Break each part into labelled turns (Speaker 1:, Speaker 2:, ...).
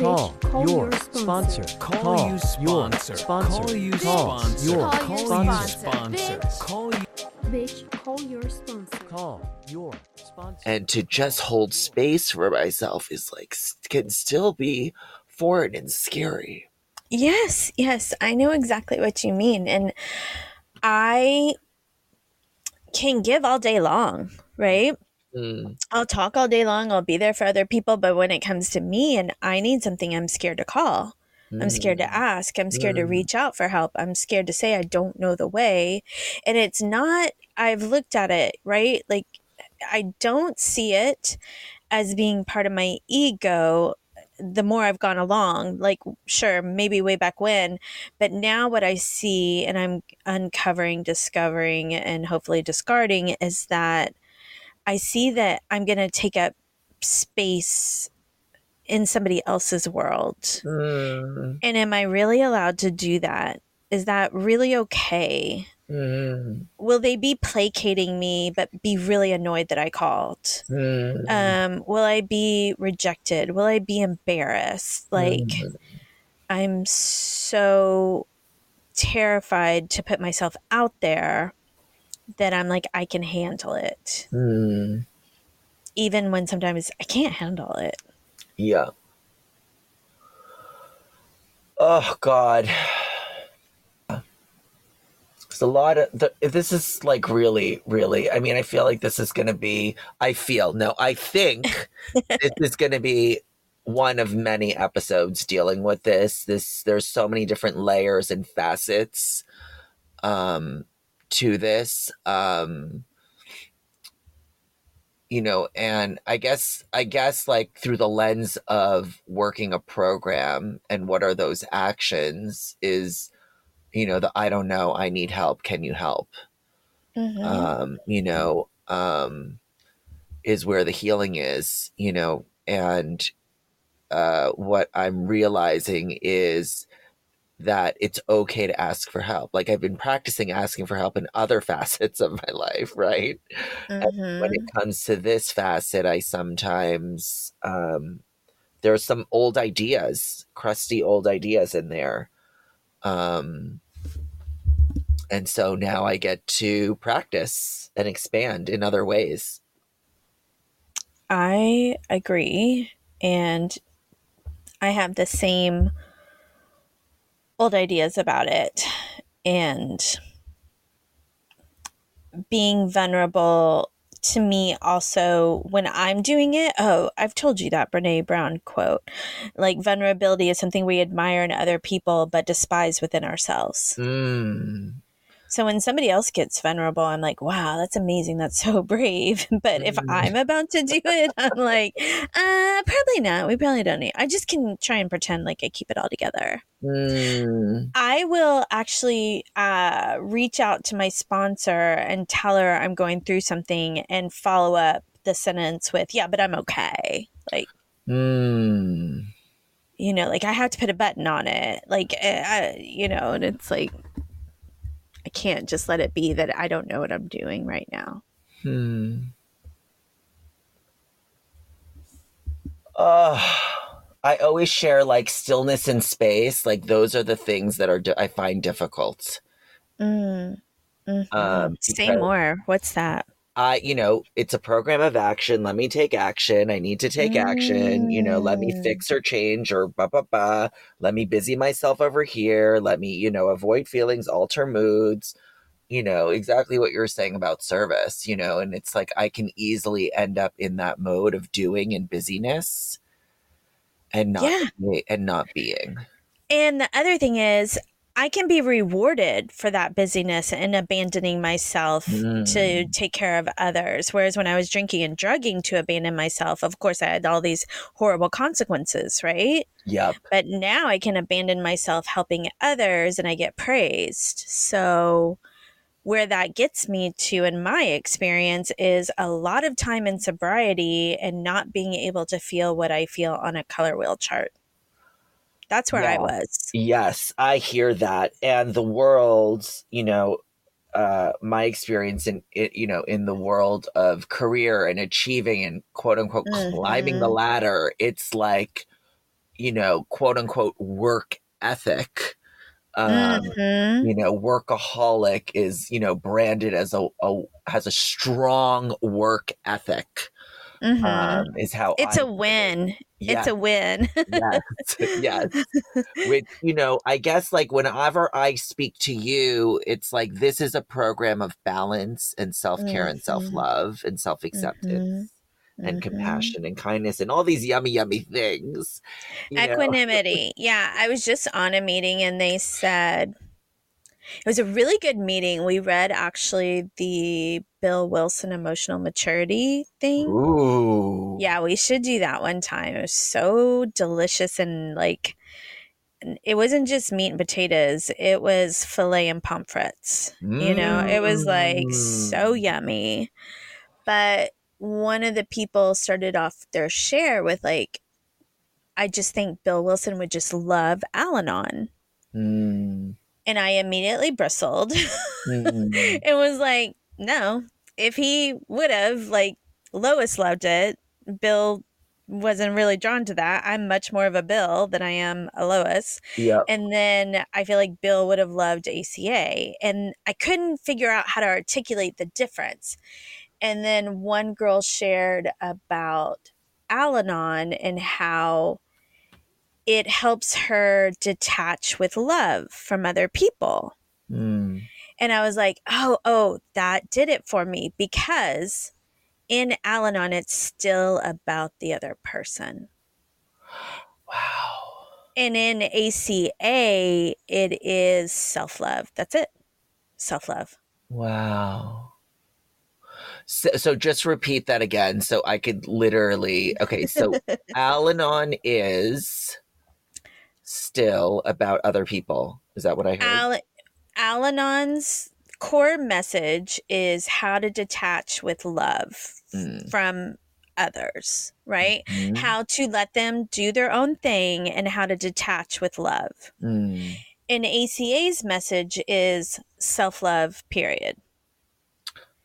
Speaker 1: Call,
Speaker 2: call
Speaker 1: your
Speaker 2: your
Speaker 1: sponsor.
Speaker 2: sponsor.
Speaker 3: Call, you
Speaker 1: your
Speaker 3: sponsor.
Speaker 1: sponsor.
Speaker 3: Call you sponsor.
Speaker 1: your
Speaker 2: Call you sponsor.
Speaker 3: sponsor.
Speaker 2: Bitch.
Speaker 3: Call you.
Speaker 2: Bitch, call your sponsor.
Speaker 1: Call your sponsor.
Speaker 4: and to just hold space for myself is like can still be foreign and scary
Speaker 5: Yes, yes, I know exactly what you mean. And I can give all day long, right?
Speaker 4: Mm,
Speaker 5: I'll talk all day long, I'll be there for other people, but when it comes to me and I need something, I'm scared to call. I'm scared to ask. I'm scared to
Speaker 4: Mm.
Speaker 5: reach out for help. I'm scared to say I don't know the way. And it's not, I've looked at it, right? Like, I don't see it as being part of my ego the more I've gone along. Like, sure, maybe way back when, but now what I see and I'm uncovering, discovering, and hopefully discarding is that I see that I'm going to take up space in somebody else's world.
Speaker 4: mm,
Speaker 5: And am I really allowed to do that? Is that really okay?
Speaker 4: mm,
Speaker 5: Will they be placating me but be really annoyed that I called?
Speaker 4: mm,
Speaker 5: Um, will I be rejected? Will I be embarrassed? Like,
Speaker 4: mm.
Speaker 5: I'm so terrified to put myself out there that I'm like, I can handle it.
Speaker 4: Mm,
Speaker 5: Even when sometimes I can't handle it.
Speaker 4: yeah. Oh god. It's a lot of the, this is like really really i mean i feel like this is gonna be i feel no i think this is gonna be one of many episodes dealing with this. This there's so many different layers and facets. Um to this um you know and i guess i guess like through the lens of working a program and what are those actions is you know the i don't know i need help can you help
Speaker 5: Mhm.
Speaker 4: um you know um is where the healing is you know and uh what i'm realizing is that it's okay to ask for help like i've been practicing asking for help in other facets of my life right when
Speaker 5: Mhm.
Speaker 4: it comes to this facet i sometimes um there are some old ideas crusty old ideas in there um and so now i get to practice and expand in other ways
Speaker 5: I agree. And I have the same old ideas about it. And being vulnerable to me also when I'm doing it. Oh, I've told you that Brene Brown quote. Like vulnerability is something we admire in other people but despise within ourselves.
Speaker 4: mm.
Speaker 5: So when somebody else gets vulnerable, I'm like, wow, that's amazing. That's so brave. But if
Speaker 4: Mm.
Speaker 5: I'm about to do it, I'm like, uh, probably not. We probably don't need. I just can try and pretend like I keep it all together.
Speaker 4: Mm.
Speaker 5: I will actually uh, reach out to my sponsor and tell her I'm going through something and follow up the sentence with, yeah, but I'm okay. Like,
Speaker 4: Mm.
Speaker 5: you know, like I have to put a button on it. Like, uh, I, you know, and it's like, I can't just let it be that I don't know what I'm doing right now.
Speaker 4: Hmm. Uh, I always share like stillness and space. Like those are the things that are di- I find difficult.
Speaker 5: Mm. Mhm.
Speaker 4: Um,
Speaker 5: Say more. What's that?
Speaker 4: I, you know, it's a program of action. Let me take action. I need to take action. You know, let me
Speaker 5: Mm.
Speaker 4: fix or change or ba ba ba. Let me busy myself over here. Let me, you know, avoid feelings, alter moods. You know, exactly what you're saying about service, you know, and it's like I can easily end up in that mode of doing and busyness and not
Speaker 5: Yeah.
Speaker 4: and not being.
Speaker 5: And the other thing is, I can be rewarded for that busyness and abandoning myself to
Speaker 4: Mm.
Speaker 5: take care of others. Whereas when I was drinking and drugging to abandon myself, of course, I had all these horrible consequences, right?
Speaker 4: Yep.
Speaker 5: But now I can abandon myself helping others and I get praised. So, where that gets me to, in my experience, is a lot of time in sobriety and not being able to feel what I feel on a color wheel chart. That's where I was.
Speaker 4: Yes, I hear that. And the world, you know, uh, my experience in it, you know, in the world of career and achieving and quote unquote climbing the
Speaker 5: Mhm.
Speaker 4: ladder, it's like you know, quote unquote work ethic. Um,
Speaker 5: Mhm.
Speaker 4: you know, workaholic is, you know, branded as a, a has a strong work ethic.
Speaker 5: Mhm.
Speaker 4: Um, is how
Speaker 5: it's
Speaker 4: I
Speaker 5: a win.
Speaker 4: Yes,
Speaker 5: It's a win.
Speaker 4: yes, yes. Which, you know, I guess like whenever I speak to you, it's like this is a program of balance and self care and
Speaker 5: Mhm.
Speaker 4: self love and self acceptance and
Speaker 5: Mhm.
Speaker 4: compassion and kindness and all these yummy, yummy things.
Speaker 5: Equanimity. Yeah, I was just on a meeting and they said it was a really good meeting. We read actually the Bill Wilson emotional maturity thing.
Speaker 4: Ooh.
Speaker 5: Yeah, we should do that one time. It was so delicious and like it wasn't just meat and potatoes, it was filet and pomfrets. You know, it was like so
Speaker 4: Mm.
Speaker 5: yummy. But one of the people started off their share with like I just think Bill Wilson would just love Al-Anon.
Speaker 4: Mm.
Speaker 5: And I immediately bristled
Speaker 4: Mm.
Speaker 5: it was like, no, if he would have, like, Lois loved it, Bill wasn't really drawn to that. I'm much more of a Bill than I am a Lois.
Speaker 4: Yep.
Speaker 5: And then I feel like Bill would have loved ACA. And I couldn't figure out how to articulate the difference. And then one girl shared about Al Anon and how it helps her detach with love from other people.
Speaker 4: Mm.
Speaker 5: And I was like, oh, oh, that did it for me because in Al Anon, it's still about the other person.
Speaker 4: Wow.
Speaker 5: And in ACA, it is self love. That's it. Self love.
Speaker 4: Wow. So, so just repeat that again so I could literally. Okay, so Al Anon is still about other people. Is that what I heard?
Speaker 5: Al- Al Anon's core message is how to detach with love
Speaker 4: Mm.
Speaker 5: from others, right?
Speaker 4: Mhm.
Speaker 5: How to let them do their own thing and how to detach with love.
Speaker 4: Mm.
Speaker 5: And ACA's message is self love, period.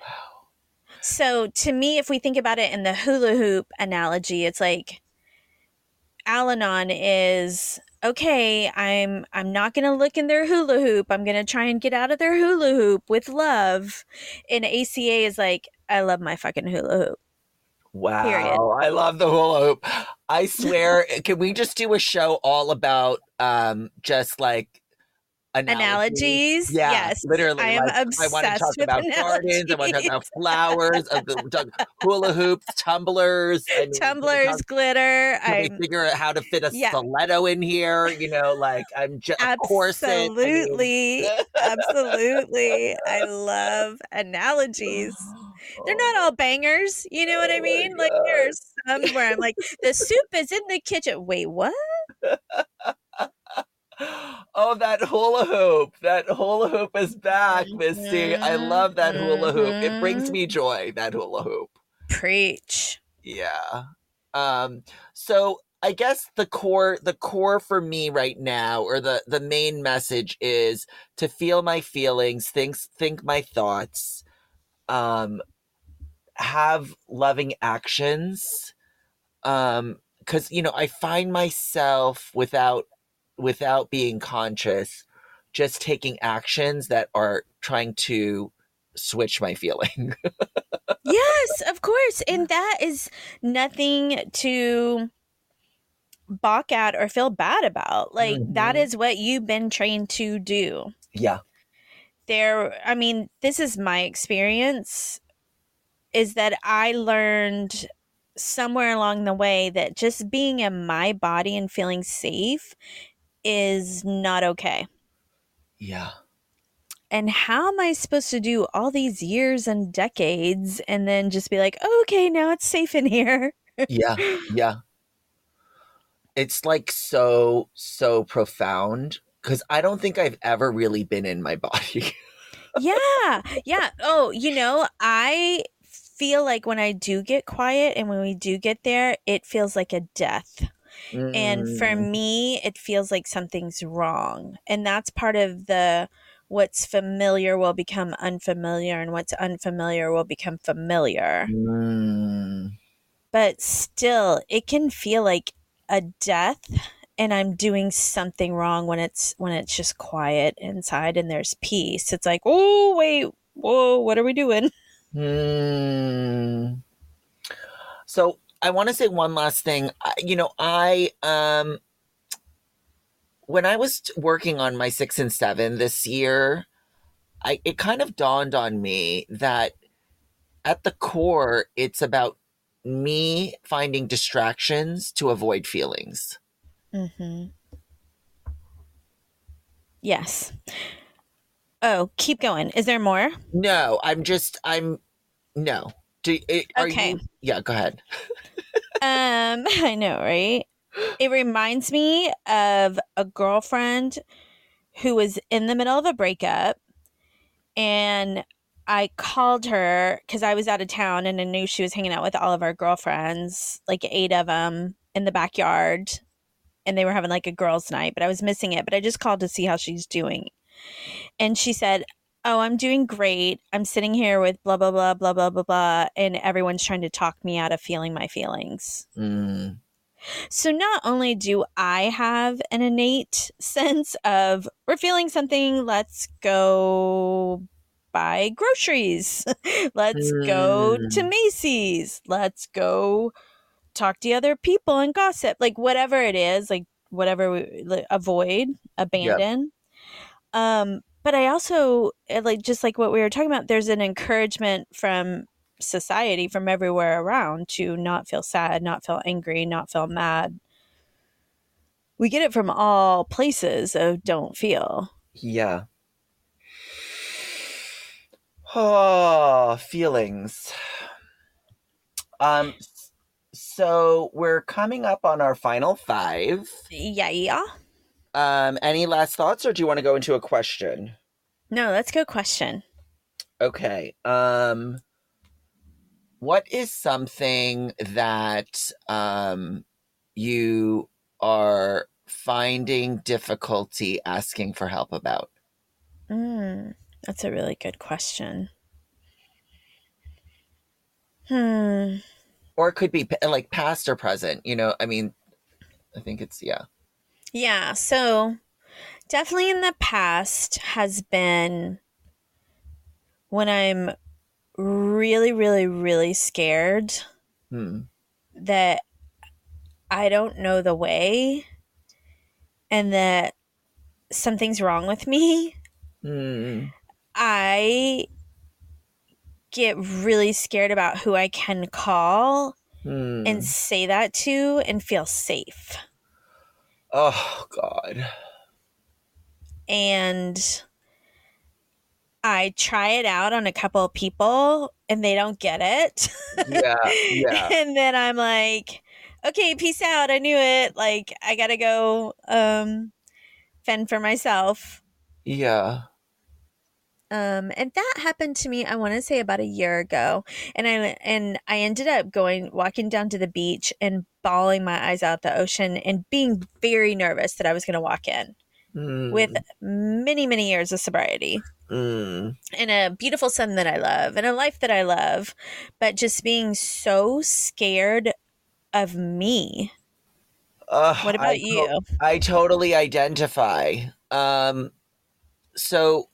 Speaker 5: Wow. So to me, if we think about it in the hula hoop analogy, it's like Al Anon is okay, I'm I'm not gonna look in their hula hoop. I'm gonna try and get out of their hula hoop with love. And ACA is like, I love my fucking hula hoop.
Speaker 4: Wow.
Speaker 5: Period.
Speaker 4: I love the hula hoop. I swear, can we just do a show all about um just like analogies?
Speaker 5: Analogies?
Speaker 4: Yeah,
Speaker 5: Yes.
Speaker 4: literally.
Speaker 5: I am
Speaker 4: like, I want to
Speaker 5: obsessed
Speaker 4: talk about gardens. I want to talk about flowers, of the hula hoops, tumblers, I mean,
Speaker 5: Tumblers,
Speaker 4: talk-
Speaker 5: glitter. I'm
Speaker 4: figure out how to fit a
Speaker 5: Yeah.
Speaker 4: stiletto in here? You know, like I'm just a corset. I mean-
Speaker 5: absolutely, absolutely. I love analogies. They're not all bangers, you know what
Speaker 4: Oh
Speaker 5: I mean? Like there's some where I'm like, the soup is in the kitchen. Wait, what?
Speaker 4: Oh, that hula hoop. That hula hoop is back, Misty. I love that hula hoop. It brings
Speaker 5: Mhm.
Speaker 4: me joy, that hula hoop.
Speaker 5: Preach.
Speaker 4: Yeah. Um so I guess the core the core for me right now or the the main message is to feel my feelings, think think my thoughts, um have loving actions. Um cuz you know, I find myself without without being conscious just taking actions that are trying to switch my feeling.
Speaker 5: Yes, of course. And that is nothing to balk at or feel bad about. Like that
Speaker 4: Mhm.
Speaker 5: is what you've been trained to do.
Speaker 4: yeah.
Speaker 5: there i mean this is my experience is that i learned somewhere along the way that just being in my body and feeling safe is not okay.
Speaker 4: Yeah.
Speaker 5: and how am i supposed to do all these years and decades and then just be like okay now it's safe in here.
Speaker 4: Yeah yeah. It's like so so profound because i don't think i've ever really been in my body.
Speaker 5: Yeah yeah. Oh you know i feel like when i do get quiet and when we do get there it feels like a death And for
Speaker 4: Mm,
Speaker 5: me, it feels like something's wrong. And that's part of the what's familiar will become unfamiliar and what's unfamiliar will become familiar.
Speaker 4: mm,
Speaker 5: But still, it can feel like a death and I'm doing something wrong when it's when it's just quiet inside and there's peace. It's like, oh wait, whoa, what are we doing?
Speaker 4: Hmm. So I want to say one last thing. I- You know, I um when I was working on my six and seven this year, I it kind of dawned on me that at the core, it's about me finding distractions to avoid feelings.
Speaker 5: Mm-hmm. Yes. Oh, keep going. Is there more?
Speaker 4: No, I'm just I'm no. Do it,
Speaker 5: Okay.
Speaker 4: you? Yeah, go ahead.
Speaker 5: Um, I know, right? It reminds me of a girlfriend who was in the middle of a breakup and I called her because I was out of town and I knew she was hanging out with all of our girlfriends, like eight of them in the backyard. And they were having like a girls' night, but I was missing it. But I just called to see how she's doing. And she said, Oh, I'm doing great. I'm sitting here with blah, blah, blah, blah, blah, blah, blah. And everyone's trying to talk me out of feeling my feelings.
Speaker 4: Mm,
Speaker 5: So not only do I have an innate sense of we're feeling something, let's go buy groceries. let's go to
Speaker 4: Mm.
Speaker 5: Macy's. Let's go talk to other people and gossip. Like whatever it is, like whatever we like, avoid, abandon. Um but I also uh, like just like what we were talking about there's an encouragement from society from everywhere around to not feel sad, not feel angry, not feel mad. We get it from all places of don't feel.
Speaker 4: yeah. Oh, feelings. Um so we're coming up on our final 5.
Speaker 5: Yeah, yeah.
Speaker 4: Um any last thoughts or do you want to go into a question?
Speaker 5: No, let's go question.
Speaker 4: Okay. Um what is something that um you are finding difficulty asking for help about?
Speaker 5: Mm, that's a really good question. Hmm.
Speaker 4: Or it could be like past or present, you know? I mean, I think it's yeah.
Speaker 5: Yeah, so definitely in the past has been when I'm really, really, really scared
Speaker 4: Hmm.
Speaker 5: that I don't know the way and that something's wrong with me.
Speaker 4: Hmm.
Speaker 5: I get really scared about who I can call
Speaker 4: Hmm.
Speaker 5: and say that to and feel safe.
Speaker 4: oh God.
Speaker 5: And I try it out on a couple of people and they don't get it.
Speaker 4: Yeah. Yeah.
Speaker 5: and then I'm like, okay, peace out. I knew it. Like I got to go um fend for myself.
Speaker 4: Yeah.
Speaker 5: Um and that happened to me I want to say about a year ago. And I and I ended up going walking down to the beach and bawling my eyes out the ocean and being very nervous that I was going to walk in
Speaker 4: Hmm.
Speaker 5: with many many years of sobriety.
Speaker 4: Hmm.
Speaker 5: and a beautiful son that I love and a life that I love, but just being so scared of me.
Speaker 4: Ugh,
Speaker 5: What
Speaker 4: I
Speaker 5: about
Speaker 4: to-
Speaker 5: you?
Speaker 4: I totally identify. Um, so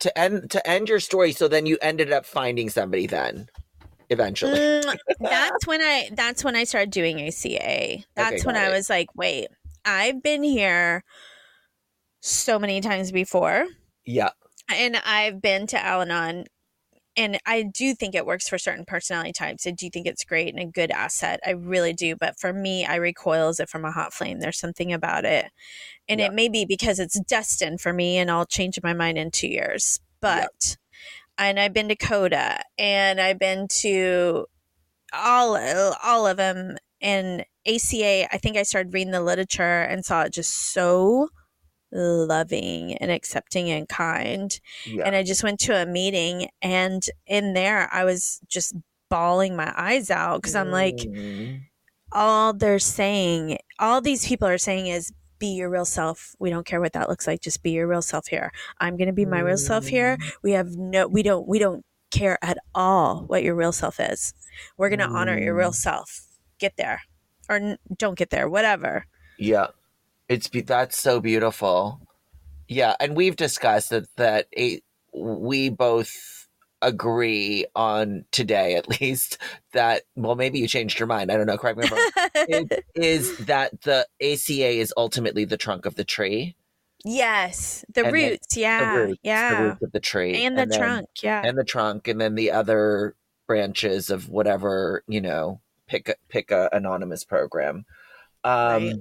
Speaker 4: to end to end your story, so then you ended up finding somebody then, eventually.
Speaker 5: Mm, that's when I that's when I started doing ACA. That's when
Speaker 4: got
Speaker 5: I
Speaker 4: it.
Speaker 5: was like, wait, I've been here so many times before
Speaker 4: Yeah.
Speaker 5: and I've been to Al-Anon and I do think it works for certain personality types. I do think it's great and a good asset. I really do. But for me, I recoil as if from a hot flame. There's something about it. And
Speaker 4: Yeah.
Speaker 5: it may be because it's destined for me and I'll change my mind in two years.
Speaker 4: Yeah.
Speaker 5: But, and I've been to Coda and I've been to all, all of them. And ACA, I think I started reading the literature and saw it just so loving and accepting and kind
Speaker 4: Yeah.
Speaker 5: and I just went to a meeting and in there I was just bawling my eyes out because I'm like
Speaker 4: Mm.
Speaker 5: all they're saying all these people are saying is be your real self. We don't care what that looks like. Just be your real self here. I'm going to be my real self here. We have no we don't we don't care at all what your real self is. We're going to honor your real self. Get there. Or n- don't get there, whatever.
Speaker 4: Yeah. It's be- that's so beautiful. Yeah, and we've discussed that that a, we both agree on today at least that well maybe you changed your mind. I don't know, correct me if I'm wrong. is, that the ACA is ultimately the trunk of the tree,
Speaker 5: yes, the
Speaker 4: And then
Speaker 5: roots. Yeah,
Speaker 4: the roots,
Speaker 5: yeah,
Speaker 4: the roots of the tree,
Speaker 5: and the
Speaker 4: then-
Speaker 5: trunk. Yeah,
Speaker 4: and the trunk, and then the other branches of whatever you know. Pick a, pick a anonymous program. Um,
Speaker 5: Right.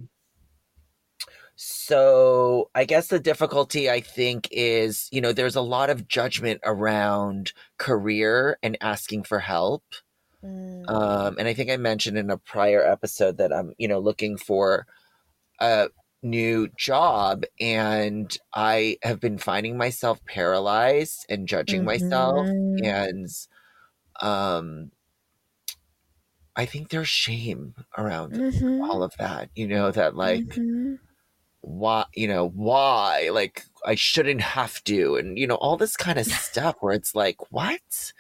Speaker 4: So I guess the difficulty I think is, you know, there's a lot of judgment around career and asking for help.
Speaker 5: Mm.
Speaker 4: Um, and I think I mentioned in a prior episode that I'm, you know, looking for a new job and I have been finding myself paralyzed and judging myself
Speaker 5: Mhm.
Speaker 4: and um I think there's shame around
Speaker 5: Mhm.
Speaker 4: all of that, you know, that like
Speaker 5: Mhm.
Speaker 4: Why you know why like i shouldn't have to and you know all this kind of stuff where it's like what?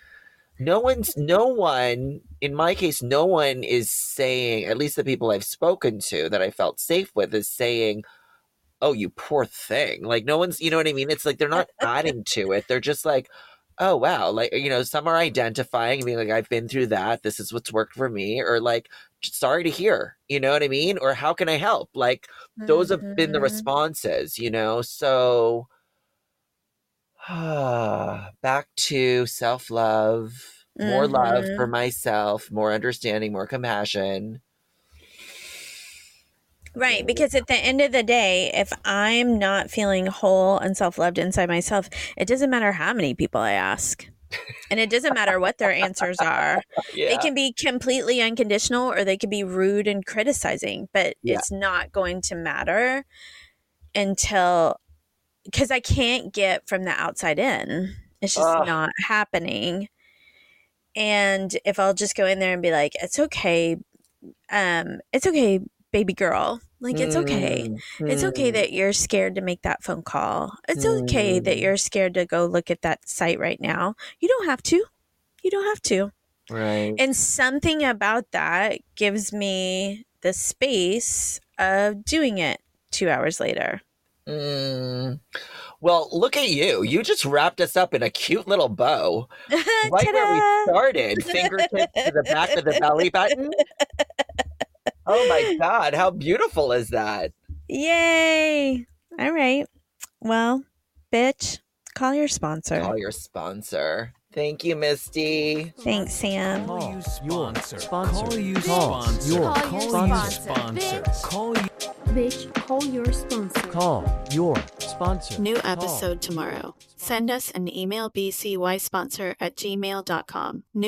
Speaker 4: No one's no one in my case no one is saying at least the people i've spoken to that i felt safe with is saying oh you poor thing. Like no one's you know what i mean? It's like they're not adding to it. They're just like oh wow like you know some are identifying and being like i've been through that this is what's worked for me or like sorry to hear you know what i mean or how can i help like those have been the
Speaker 5: Mhm.
Speaker 4: responses, you know. So back to self love, more love
Speaker 5: Mm-hmm.
Speaker 4: for myself, more understanding, more compassion.
Speaker 5: Right, because at the end of the day, if I'm not feeling whole and self loved inside myself, it doesn't matter how many people I ask. And it doesn't matter what their answers are. They
Speaker 4: Yeah.
Speaker 5: can be completely unconditional or they can be rude and criticizing, but
Speaker 4: Yeah.
Speaker 5: it's not going to matter until because I can't get from the outside in. It's just
Speaker 4: Ugh.
Speaker 5: not happening. And if I'll just go in there and be like, it's okay, um, it's okay, baby girl. Like it's okay.
Speaker 4: Mm,
Speaker 5: It's okay
Speaker 4: mm,
Speaker 5: that you're scared to make that phone call. It's okay that
Speaker 4: Mm.
Speaker 5: you're scared to go look at that site right now. You don't have to. You don't have to.
Speaker 4: right.
Speaker 5: And something about that gives me the space of doing it two hours later.
Speaker 4: Mm. Well, look at you. You just wrapped us up in a cute little bow. Right where we started. Fingertips to the back of the belly button. Oh my God. How beautiful is that?
Speaker 5: Yay! All right. Well, bitch, call your sponsor.
Speaker 4: Call your sponsor. Thank you, Misty.
Speaker 5: Thanks, Sam.
Speaker 1: Call
Speaker 2: Your
Speaker 1: your
Speaker 2: sponsor.
Speaker 1: sponsor.
Speaker 2: Call you sponsor.
Speaker 1: your
Speaker 2: Call your
Speaker 1: sponsor.
Speaker 2: sponsor.
Speaker 1: Bitch.
Speaker 2: Call you. Bitch, call your sponsor.
Speaker 1: Call your sponsor.
Speaker 3: New
Speaker 1: Call.
Speaker 3: episode tomorrow. Send us an email bcysponsor at gmail.com. New